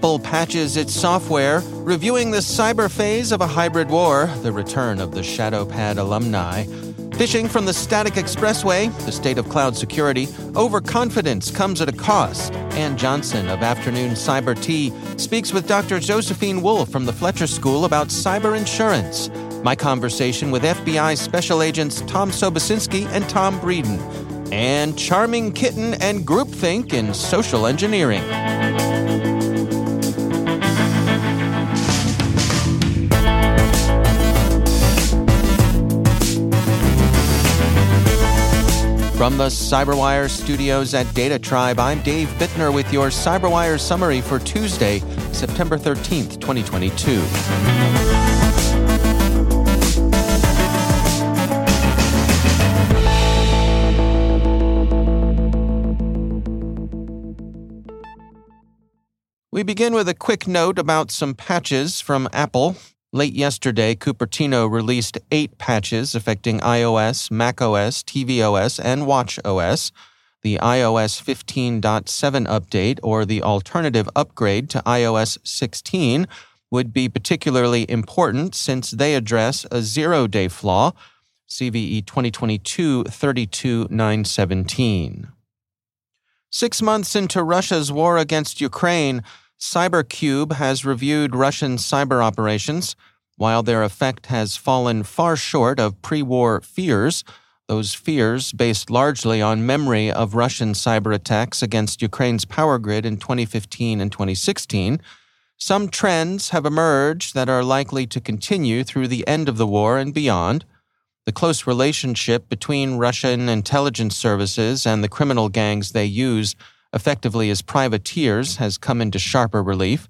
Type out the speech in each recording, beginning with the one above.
Apple patches its software, reviewing the cyber phase of a hybrid war, the return of the ShadowPad alumni. Phishing from the static expressway, the state of cloud security, overconfidence comes at a cost. Ann Johnson of Afternoon Cyber Tea speaks with Dr. Josephine Wolff from the Fletcher School about cyber insurance. My conversation with FBI Special Agents Tom Sobocinski and Tom Breeden. And Charming Kitten and Groupthink in Social Engineering. From the Cyberwire studios at DataTribe, I'm Dave Bittner with your Cyberwire summary for Tuesday, September 13th, 2022. We begin with a quick note about some patches from Apple. Late yesterday, Cupertino released eight patches affecting iOS, macOS, tvOS, and watchOS. The iOS 15.7 update, or the alternative upgrade to iOS 16, would be particularly important since they address a zero day flaw, CVE 2022 32917. Six months into Russia's war against Ukraine, CyberCube has reviewed Russian cyber operations. While their effect has fallen far short of pre war fears, those fears based largely on memory of Russian cyber attacks against Ukraine's power grid in 2015 and 2016, some trends have emerged that are likely to continue through the end of the war and beyond. The close relationship between Russian intelligence services and the criminal gangs they use effectively as privateers has come into sharper relief.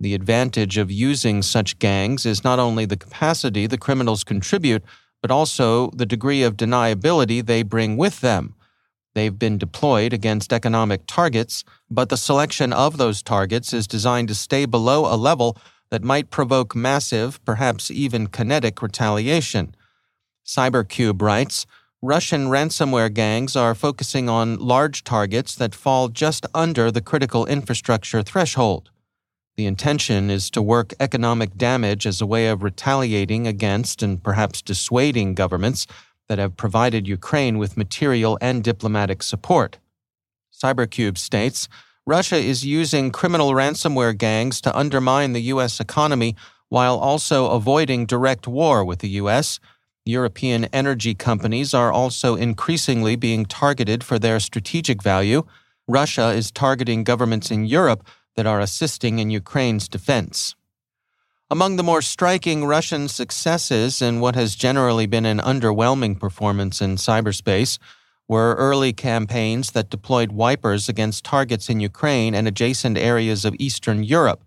The advantage of using such gangs is not only the capacity the criminals contribute, but also the degree of deniability they bring with them. They've been deployed against economic targets, but the selection of those targets is designed to stay below a level that might provoke massive, perhaps even kinetic retaliation. CyberCube writes Russian ransomware gangs are focusing on large targets that fall just under the critical infrastructure threshold. The intention is to work economic damage as a way of retaliating against and perhaps dissuading governments that have provided Ukraine with material and diplomatic support. CyberCube states Russia is using criminal ransomware gangs to undermine the U.S. economy while also avoiding direct war with the U.S. European energy companies are also increasingly being targeted for their strategic value. Russia is targeting governments in Europe that are assisting in Ukraine's defense. Among the more striking Russian successes in what has generally been an underwhelming performance in cyberspace were early campaigns that deployed wipers against targets in Ukraine and adjacent areas of Eastern Europe.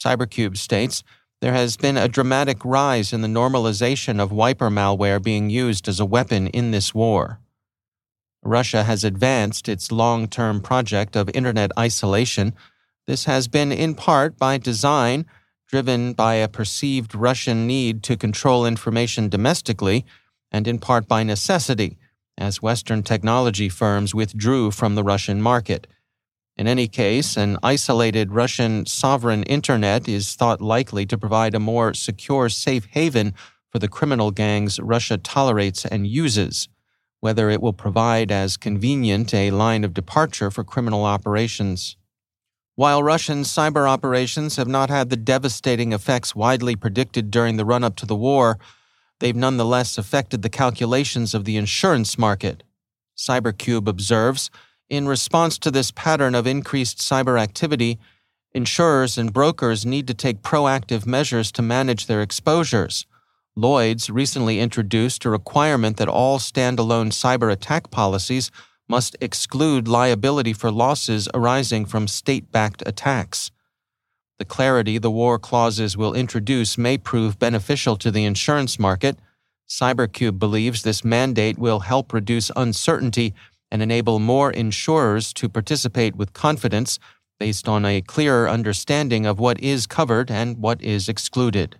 Cybercube states there has been a dramatic rise in the normalization of wiper malware being used as a weapon in this war. Russia has advanced its long term project of internet isolation. This has been in part by design, driven by a perceived Russian need to control information domestically, and in part by necessity, as Western technology firms withdrew from the Russian market. In any case, an isolated Russian sovereign internet is thought likely to provide a more secure safe haven for the criminal gangs Russia tolerates and uses. Whether it will provide as convenient a line of departure for criminal operations. While Russian cyber operations have not had the devastating effects widely predicted during the run up to the war, they've nonetheless affected the calculations of the insurance market. Cybercube observes In response to this pattern of increased cyber activity, insurers and brokers need to take proactive measures to manage their exposures. Lloyd's recently introduced a requirement that all standalone cyber attack policies must exclude liability for losses arising from state backed attacks. The clarity the war clauses will introduce may prove beneficial to the insurance market. Cybercube believes this mandate will help reduce uncertainty and enable more insurers to participate with confidence based on a clearer understanding of what is covered and what is excluded.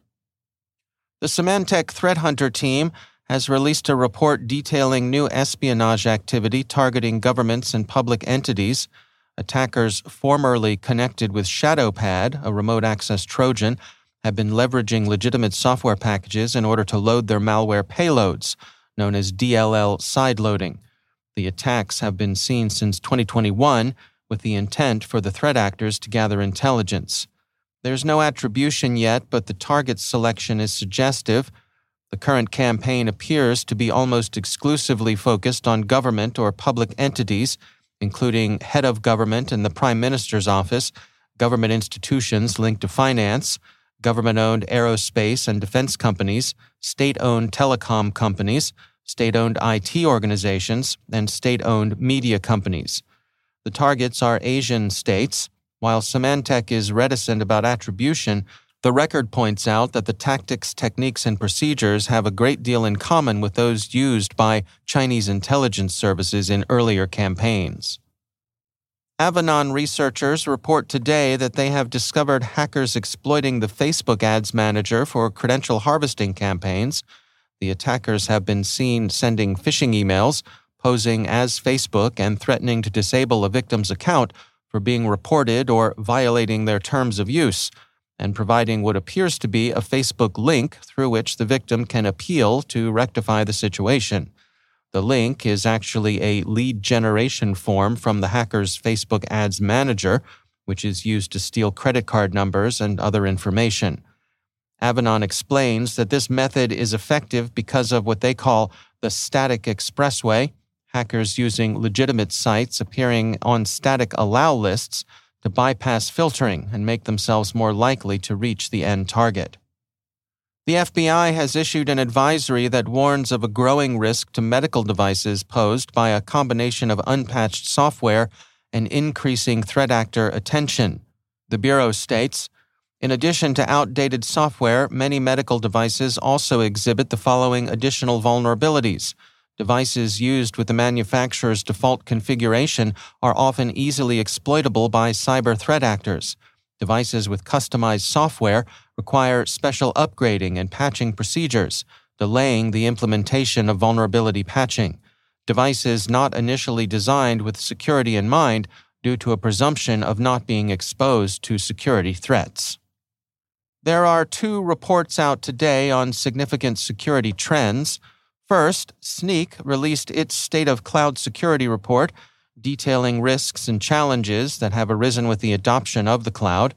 The Symantec Threat Hunter team has released a report detailing new espionage activity targeting governments and public entities. Attackers formerly connected with ShadowPad, a remote access Trojan, have been leveraging legitimate software packages in order to load their malware payloads, known as DLL sideloading. The attacks have been seen since 2021 with the intent for the threat actors to gather intelligence. There's no attribution yet, but the target selection is suggestive. The current campaign appears to be almost exclusively focused on government or public entities, including head of government and the Prime Minister's office, government institutions linked to finance, government owned aerospace and defense companies, state owned telecom companies, state owned IT organizations, and state owned media companies. The targets are Asian states. While Symantec is reticent about attribution, the record points out that the tactics, techniques, and procedures have a great deal in common with those used by Chinese intelligence services in earlier campaigns. Avanan researchers report today that they have discovered hackers exploiting the Facebook Ads Manager for credential harvesting campaigns. The attackers have been seen sending phishing emails, posing as Facebook, and threatening to disable a victim's account for being reported or violating their terms of use and providing what appears to be a Facebook link through which the victim can appeal to rectify the situation. The link is actually a lead generation form from the hacker's Facebook Ads Manager, which is used to steal credit card numbers and other information. Avanan explains that this method is effective because of what they call the static expressway, hackers using legitimate sites appearing on static allow lists to bypass filtering and make themselves more likely to reach the end target. The FBI has issued an advisory that warns of a growing risk to medical devices posed by a combination of unpatched software and increasing threat actor attention. The Bureau states In addition to outdated software, many medical devices also exhibit the following additional vulnerabilities Devices used with the manufacturer's default configuration are often easily exploitable by cyber threat actors. Devices with customized software require special upgrading and patching procedures, delaying the implementation of vulnerability patching. Devices not initially designed with security in mind due to a presumption of not being exposed to security threats. There are two reports out today on significant security trends. First, Snyk released its State of Cloud Security report detailing risks and challenges that have arisen with the adoption of the cloud.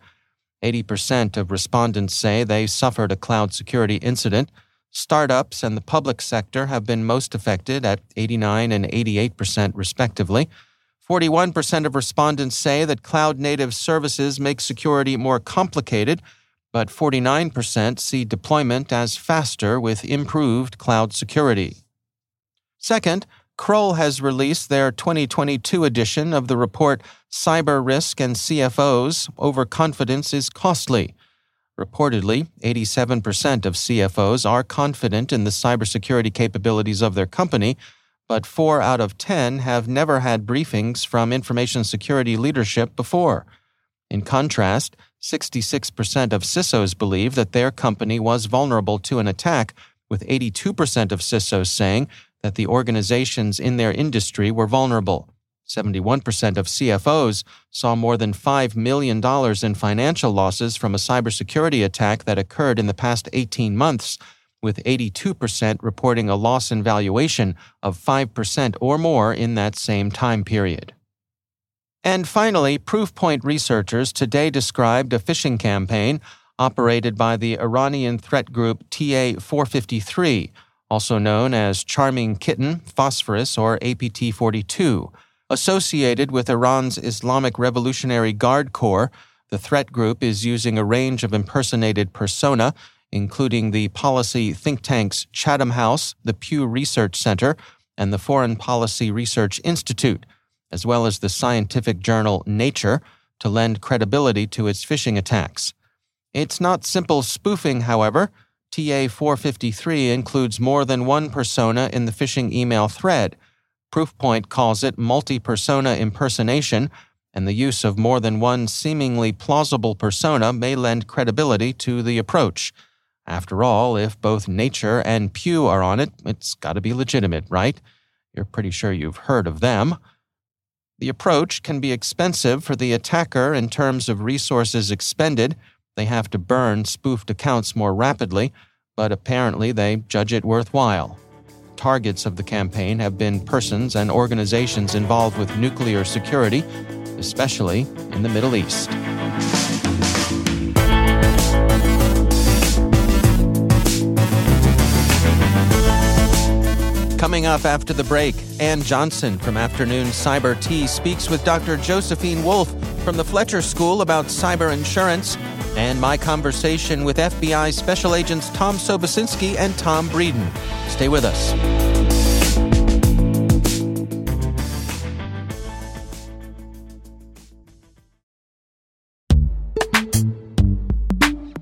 80% of respondents say they suffered a cloud security incident. Startups and the public sector have been most affected at 89 and 88% respectively. 41% of respondents say that cloud native services make security more complicated but 49% see deployment as faster with improved cloud security. Second, Kroll has released their 2022 edition of the report Cyber Risk and CFOs Overconfidence is Costly. Reportedly, 87% of CFOs are confident in the cybersecurity capabilities of their company, but 4 out of 10 have never had briefings from information security leadership before. In contrast, 66% of CISOs believe that their company was vulnerable to an attack, with 82% of CISOs saying that the organizations in their industry were vulnerable. 71% of CFOs saw more than $5 million in financial losses from a cybersecurity attack that occurred in the past 18 months, with 82% reporting a loss in valuation of 5% or more in that same time period. And finally, Proofpoint researchers today described a phishing campaign operated by the Iranian threat group TA 453, also known as Charming Kitten, Phosphorus, or APT 42. Associated with Iran's Islamic Revolutionary Guard Corps, the threat group is using a range of impersonated persona, including the policy think tanks Chatham House, the Pew Research Center, and the Foreign Policy Research Institute as well as the scientific journal Nature, to lend credibility to its phishing attacks. It's not simple spoofing, however. TA 453 includes more than one persona in the phishing email thread. Proofpoint calls it multi persona impersonation, and the use of more than one seemingly plausible persona may lend credibility to the approach. After all, if both Nature and Pew are on it, it's got to be legitimate, right? You're pretty sure you've heard of them. The approach can be expensive for the attacker in terms of resources expended. They have to burn spoofed accounts more rapidly, but apparently they judge it worthwhile. Targets of the campaign have been persons and organizations involved with nuclear security, especially in the Middle East. Coming up after the break, Ann Johnson from Afternoon Cyber Tea speaks with Dr. Josephine Wolff from the Fletcher School about cyber insurance, and my conversation with FBI Special Agents Tom Sobocinski and Tom Breeden. Stay with us.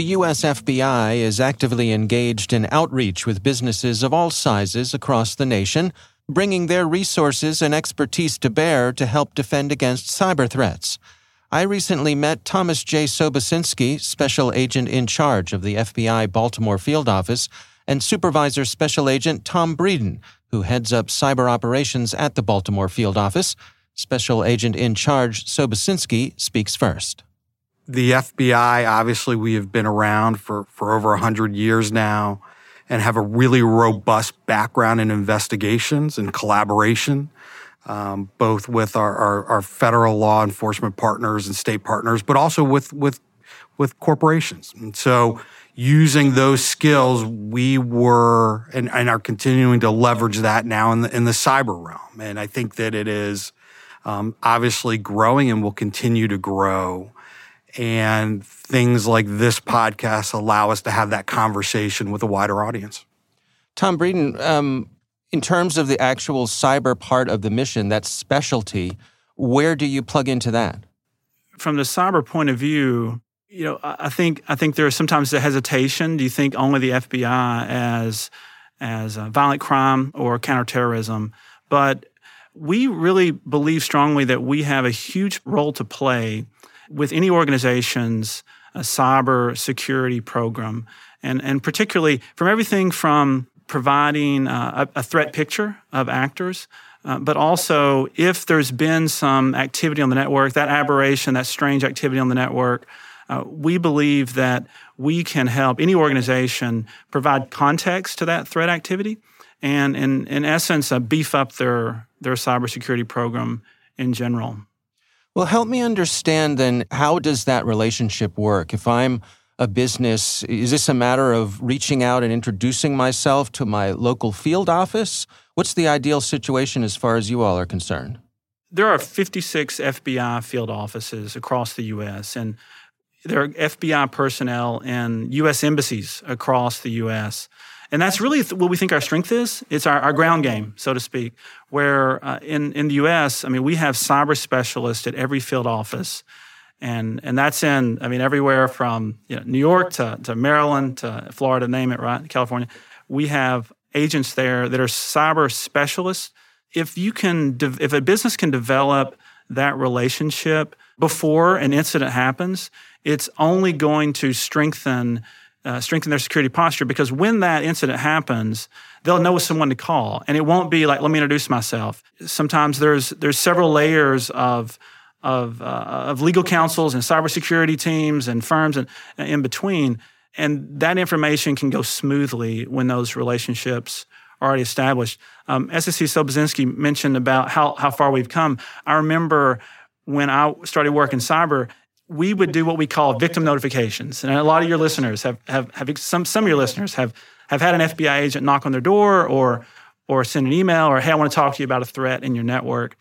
The U.S. FBI is actively engaged in outreach with businesses of all sizes across the nation, bringing their resources and expertise to bear to help defend against cyber threats. I recently met Thomas J. Sobocinski, Special Agent in charge of the FBI Baltimore Field Office, and Supervisor Special Agent Tom Breeden, who heads up cyber operations at the Baltimore Field Office. Special Agent in charge Sobocinski speaks first. The FBI, obviously, we have been around for, for over 100 years now and have a really robust background in investigations and collaboration um, both with our, our, our, federal law enforcement partners and state partners, but also with with with corporations. And so, using those skills, we were and, and, are continuing to leverage that now in the in the cyber realm. And I think that it is um, obviously growing and will continue to grow. And things like this podcast allow us to have that conversation with a wider audience. Tom Breeden, um, in terms of the actual cyber part of the mission, that specialty, where do you plug into that? From the cyber point of view, you know, I think I think there's sometimes a hesitation. Do you think only the FBI as as violent crime or counterterrorism? But we really believe strongly that we have a huge role to play with any organization's uh, cyber security program, and and particularly from everything from providing uh, a, a, threat picture of actors. Uh, but also, if there's been some activity on the network, that aberration, that strange activity on the network, uh, we believe that we can help any organization provide context to that threat activity and, in, in essence, uh, beef up their, their cybersecurity program in general. Well, help me understand then how does that relationship work? If I'm a business, is this a matter of reaching out and introducing myself to my local field office? What's the ideal situation as far as you all are concerned? There are 56 FBI field offices across the U.S., and there are FBI personnel in U.S. embassies across the U.S. And that's really what we think our strength is. It's our, our ground game, so to speak, where uh, in, in the U.S., I mean, we have cyber specialists at every field office. And, and that's in, I mean, everywhere from you know, New York to, to Maryland to Florida, name it, right? California. We have agents there that are cyber specialists. If you can, de- if a business can develop that relationship before an incident happens, it's only going to strengthen uh, strengthen their security posture because when that incident happens, they'll know someone to call, and it won't be like, "Let me introduce myself." Sometimes there's there's several layers of of, uh, of legal counsels and cybersecurity teams and firms and uh, in between, and that information can go smoothly when those relationships are already established. Um, SAC Sobocinski mentioned about how how far we've come. I remember when I started working cyber, we would do what we call victim notifications. And a lot of your listeners have, have, have some, some of your listeners have, have had an FBI agent knock on their door or, or send an email or, hey, I want to talk to you about a threat in your network.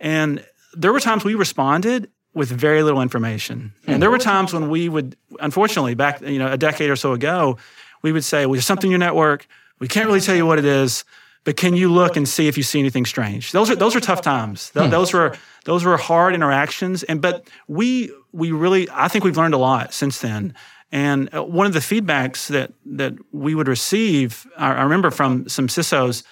And there were times we responded with very little information. And there were times when we would, unfortunately, back you know a decade or so ago, we would say, well, there's something in your network. We can't really tell you what it is, but can you look and see if you see anything strange? Those are those are tough times. Those were those were hard interactions. And but we we really I think we've learned a lot since then. And uh, one of the feedbacks that that we would receive, I remember from some CISOs,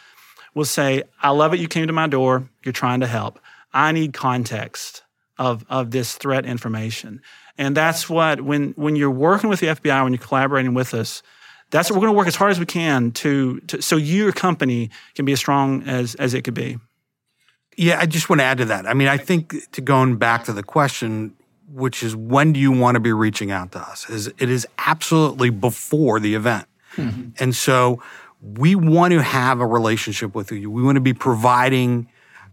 will say, "I love it. You came to my door. You're trying to help. I need context of of this threat information." And that's what when when you're working with the FBI, when you're collaborating with us, that's what we're going to work as hard as we can to, to so your company can be as strong as as it could be. Yeah, I just want to add to that. I mean, I think to going back to the question, which is when do you want to be reaching out to us? Is it is absolutely before the event. Mm-hmm. And so we want to have a relationship with you. We want to be providing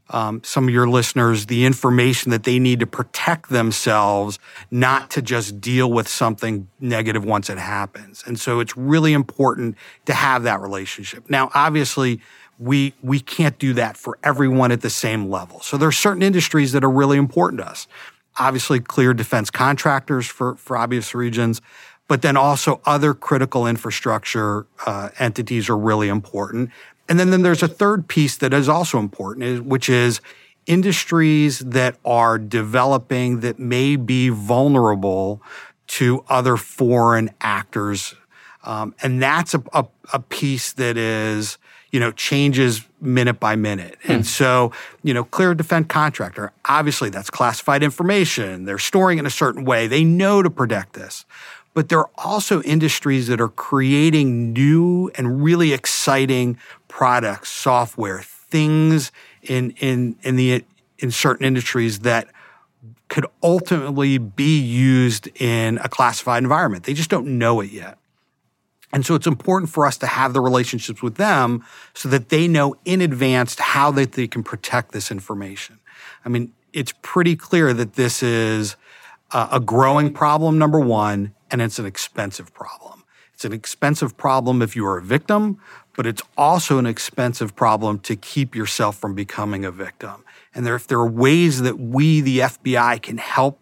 um, some of your listeners the information that they need to protect themselves, not to just deal with something negative once it happens. And so it's really important to have that relationship. Now, obviously, we we can't do that for everyone at the same level. So there are certain industries that are really important to us. Obviously, clear defense contractors for for obvious reasons, but then also other critical infrastructure uh, entities are really important. And then, then there's a third piece that is also important, which is industries that are developing that may be vulnerable to other foreign actors. Um, and that's a, a, a piece that is you know, changes minute by minute. Hmm. And so, you know, clear defense contractor, obviously that's classified information. They're storing it in a certain way. They know to protect this. But there are also industries that are creating new and really exciting products, software, things in in in the in certain industries that could ultimately be used in a classified environment. They just don't know it yet. And so it's important for us to have the relationships with them so that they know in advance how that they can protect this information. I mean, it's pretty clear that this is a growing problem, number one, and it's an expensive problem. It's an expensive problem if you are a victim, but it's also an expensive problem to keep yourself from becoming a victim. And there, if there are ways that we, the FBI, can help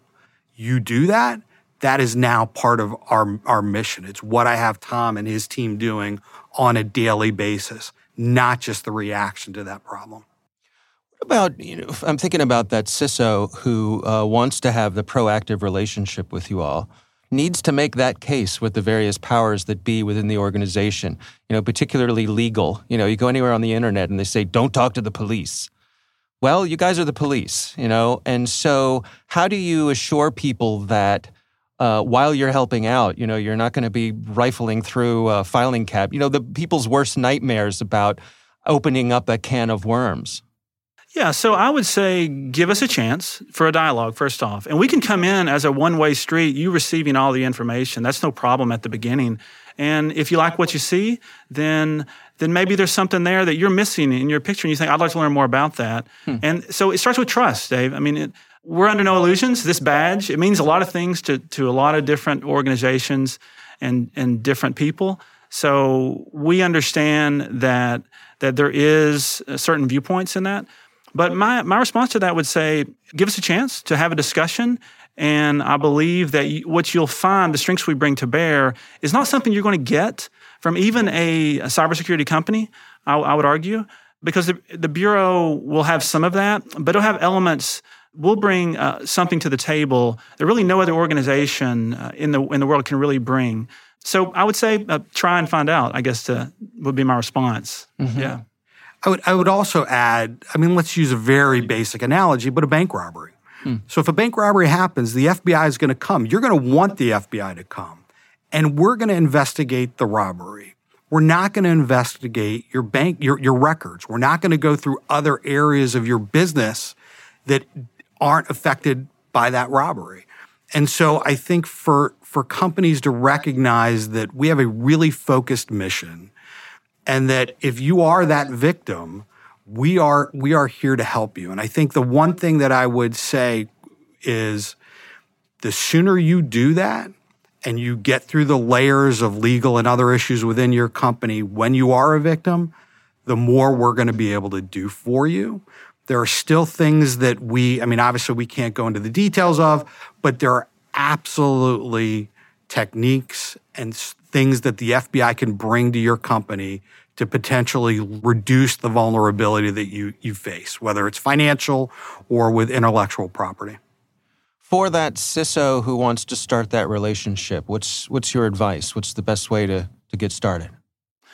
you do that, that is now part of our, our mission. It's what I have Tom and his team doing on a daily basis, not just the reaction to that problem. What about, you know, I'm thinking about that CISO who uh, wants to have the proactive relationship with you all needs to make that case with the various powers that be within the organization, you know, particularly legal. You know, you go anywhere on the internet and they say, don't talk to the police. Well, you guys are the police, you know, and so how do you assure people that uh, while you're helping out, you know, you're not going to be rifling through a filing cab, you know, the people's worst nightmares about opening up a can of worms? Yeah, so I would say give us a chance for a dialogue, first off. And we can come in as a one way street, you receiving all the information. That's no problem at the beginning. And if you like what you see, then then maybe there's something there that you're missing in your picture and you think, I'd like to learn more about that. Hmm. And so it starts with trust, Dave. I mean, it, we're under no illusions. This badge, it means a lot of things to, to a lot of different organizations and, and different people. So we understand that that there is certain viewpoints in that. But my, my response to that would say give us a chance to have a discussion. And I believe that you, what you'll find, the strengths we bring to bear, is not something you're going to get from even a, a cybersecurity company, I, I, would argue, because the, the Bureau will have some of that, but it'll have elements. We'll bring uh, something to the table that really no other organization uh, in the in the world can really bring. So I would say uh, try and find out. I guess to, would be my response. Mm-hmm. Yeah. I would, I would also add, I mean, let's use a very basic analogy, but a bank robbery. Hmm. So if a bank robbery happens, the FBI is going to come. You're going to want the FBI to come. And we're going to investigate the robbery. We're not going to investigate your bank, your, your records. We're not going to go through other areas of your business that aren't affected by that robbery. And so I think for, for companies to recognize that we have a really focused mission and that if you are that victim, we are we are here to help you. And I think the one thing that I would say is the sooner you do that and you get through the layers of legal and other issues within your company when you are a victim, the more we're going to be able to do for you. There are still things that we, I mean, obviously we can't go into the details of, but there are absolutely techniques and things that the FBI can bring to your company to potentially reduce the vulnerability that you, you face, whether it's financial or with intellectual property. For that CISO who wants to start that relationship, what's, what's your advice? What's the best way to, to get started?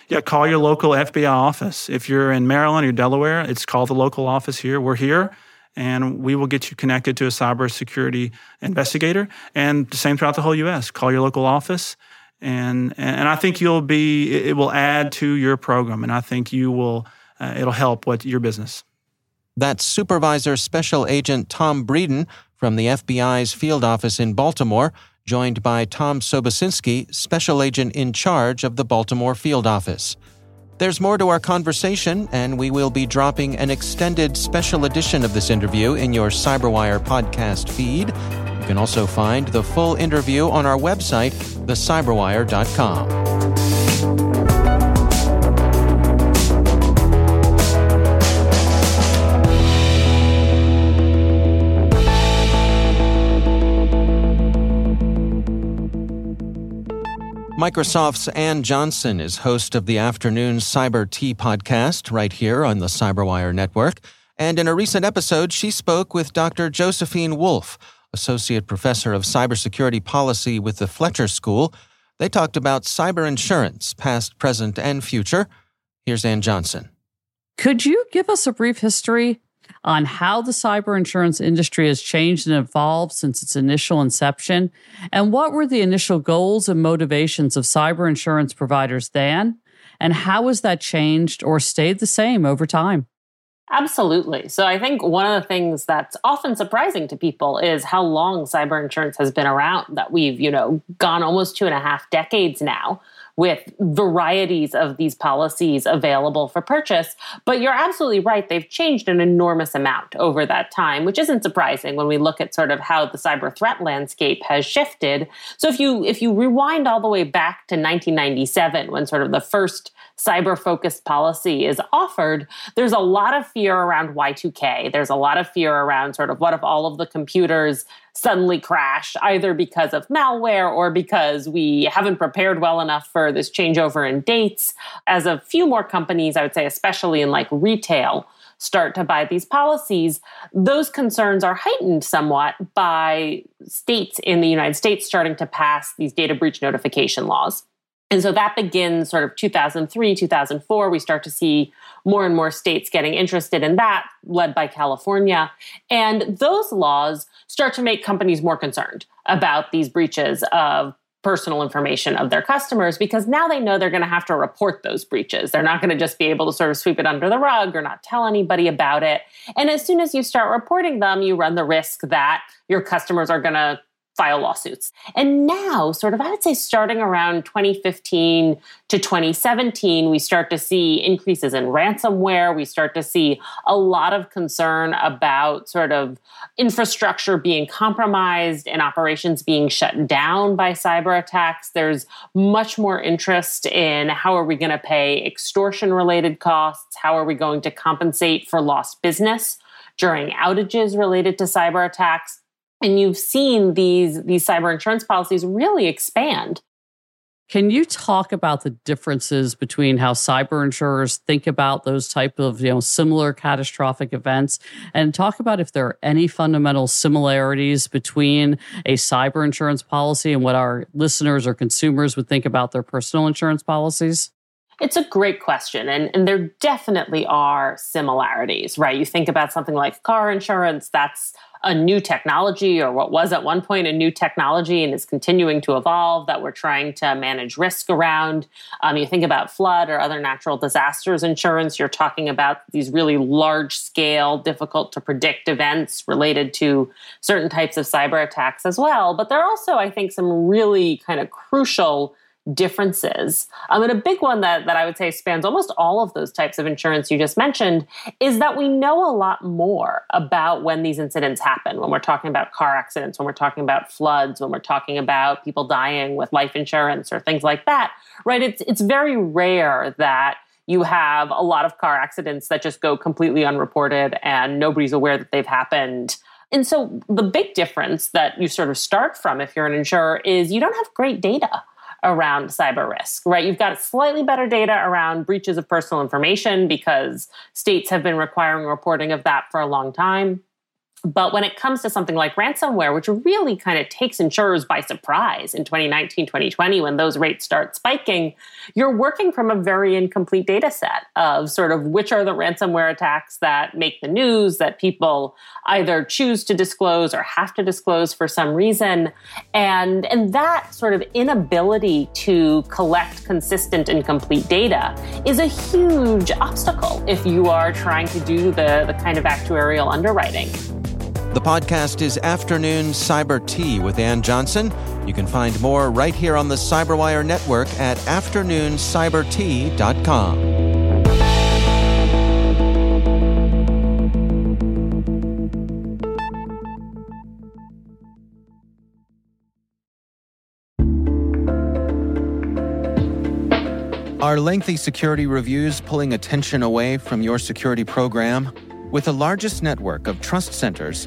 Yeah, call your local FBI office. If you're in Maryland or Delaware, it's call the local office here. We're here and we will get you connected to a cybersecurity investigator. And the same throughout the whole U.S. Call your local office and and I think you'll be it will add to your program, and I think you will uh, it'll help what your business. That's Supervisor Special Agent Tom Breeden from the FBI's field office in Baltimore, joined by Tom Sobocinski, Special Agent in charge of the Baltimore field office. There's more to our conversation, and we will be dropping an extended special edition of this interview in your CyberWire podcast feed can also find the full interview on our website, thecyberwire.com. Microsoft's Ann Johnson is host of the afternoon Cyber Tea podcast right here on the Cyberwire Network. And in a recent episode, she spoke with Dr. Josephine Wolff associate professor of cybersecurity policy with the Fletcher School. They talked about cyber insurance, past, present, and future. Here's Ann Johnson. Could you give us a brief history on how the cyber insurance industry has changed and evolved since its initial inception? And what were the initial goals and motivations of cyber insurance providers then? And how has that changed or stayed the same over time? Absolutely. So I think one of the things that's often surprising to people is how long cyber insurance has been around, that we've, you know, gone almost two and a half decades now with varieties of these policies available for purchase. But you're absolutely right. They've changed an enormous amount over that time, which isn't surprising when we look at sort of how the cyber threat landscape has shifted. So if you if you rewind all the way back to 1997 when sort of the first cyber focused policy is offered, there's a lot of fear around Y2K. There's a lot of fear around sort of what if all of the computers suddenly crash, either because of malware or because we haven't prepared well enough for this changeover in dates. As a few more companies, I would say, especially in like retail, start to buy these policies, those concerns are heightened somewhat by states in the United States starting to pass these data breach notification laws. And so that begins sort of 2003, 2004. We start to see more and more states getting interested in that, led by California. And those laws start to make companies more concerned about these breaches of personal information of their customers because now they know they're going to have to report those breaches. They're not going to just be able to sort of sweep it under the rug or not tell anybody about it. And as soon as you start reporting them, you run the risk that your customers are going to file lawsuits. And now, sort of, I would say starting around 2015 to 2017, we start to see increases in ransomware. We start to see a lot of concern about sort of infrastructure being compromised and operations being shut down by cyber attacks. There's much more interest in how are we going to pay extortion related costs? How are we going to compensate for lost business? during outages related to cyber attacks and you've seen these these cyber insurance policies really expand can you talk about the differences between how cyber insurers think about those type of you know similar catastrophic events and talk about if there are any fundamental similarities between a cyber insurance policy and what our listeners or consumers would think about their personal insurance policies? It's a great question. And, and there definitely are similarities, right? You think about something like car insurance, that's a new technology or what was at one point a new technology and is continuing to evolve that we're trying to manage risk around. Um, you think about flood or other natural disasters insurance, you're talking about these really large scale, difficult to predict events related to certain types of cyber attacks as well. But there are also, I think, some really kind of crucial differences. Um, and a big one that, that I would say spans almost all of those types of insurance you just mentioned is that we know a lot more about when these incidents happen, when we're talking about car accidents, when we're talking about floods, when we're talking about people dying with life insurance or things like that, right? It's, it's very rare that you have a lot of car accidents that just go completely unreported and nobody's aware that they've happened. And so the big difference that you sort of start from if you're an insurer is you don't have great data around cyber risk, right? You've got slightly better data around breaches of personal information because states have been requiring reporting of that for a long time. But when it comes to something like ransomware, which really kind of takes insurers by surprise in 2019, 2020, when those rates start spiking, you're working from a very incomplete data set of sort of which are the ransomware attacks that make the news that people either choose to disclose or have to disclose for some reason. And, and that sort of inability to collect consistent and complete data is a huge obstacle if you are trying to do the, the kind of actuarial underwriting. The podcast is Afternoon Cyber Tea with Ann Johnson. You can find more right here on the Cyberwire network at afternooncybertea.com. Are lengthy security reviews pulling attention away from your security program? With the largest network of trust centers,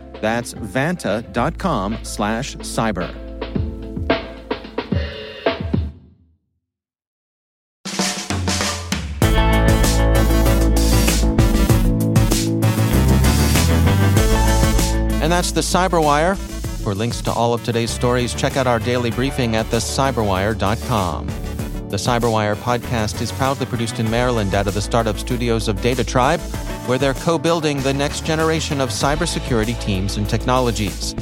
That's vanta.com slash cyber. And that's the Cyberwire. For links to all of today's stories, check out our daily briefing at thecyberwire.com. The Cyberwire podcast is proudly produced in Maryland out of the startup studios of DataTribe, where they're co building the next generation of cybersecurity teams and technologies.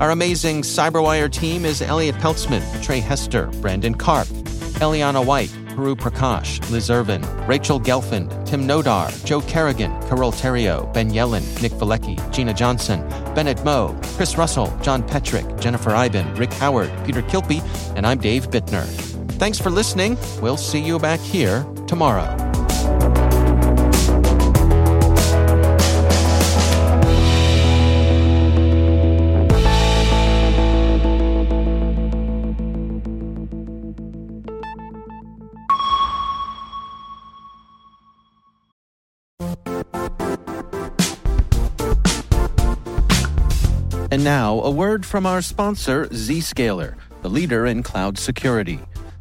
Our amazing Cyberwire team is Elliot Peltzman, Trey Hester, Brandon Karpf, Eliana White, Puru Prakash, Liz Irvin, Rachel Gelfand, Tim Nodar, Joe Carrigan, Carole Theriault, Ben Yelin, Nick Veliky, Gina Johnson, Bennett Moe, Chris Russell, John Petrik, Jennifer Eiben, Rick Howard, Peter Kilpe, and I'm Dave Bittner. Thanks for listening. We'll see you back here tomorrow. And now, a word from our sponsor, Zscaler, the leader in cloud security.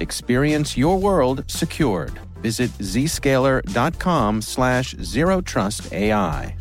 Experience your world secured. Visit zscaler.com slash zero trust AI.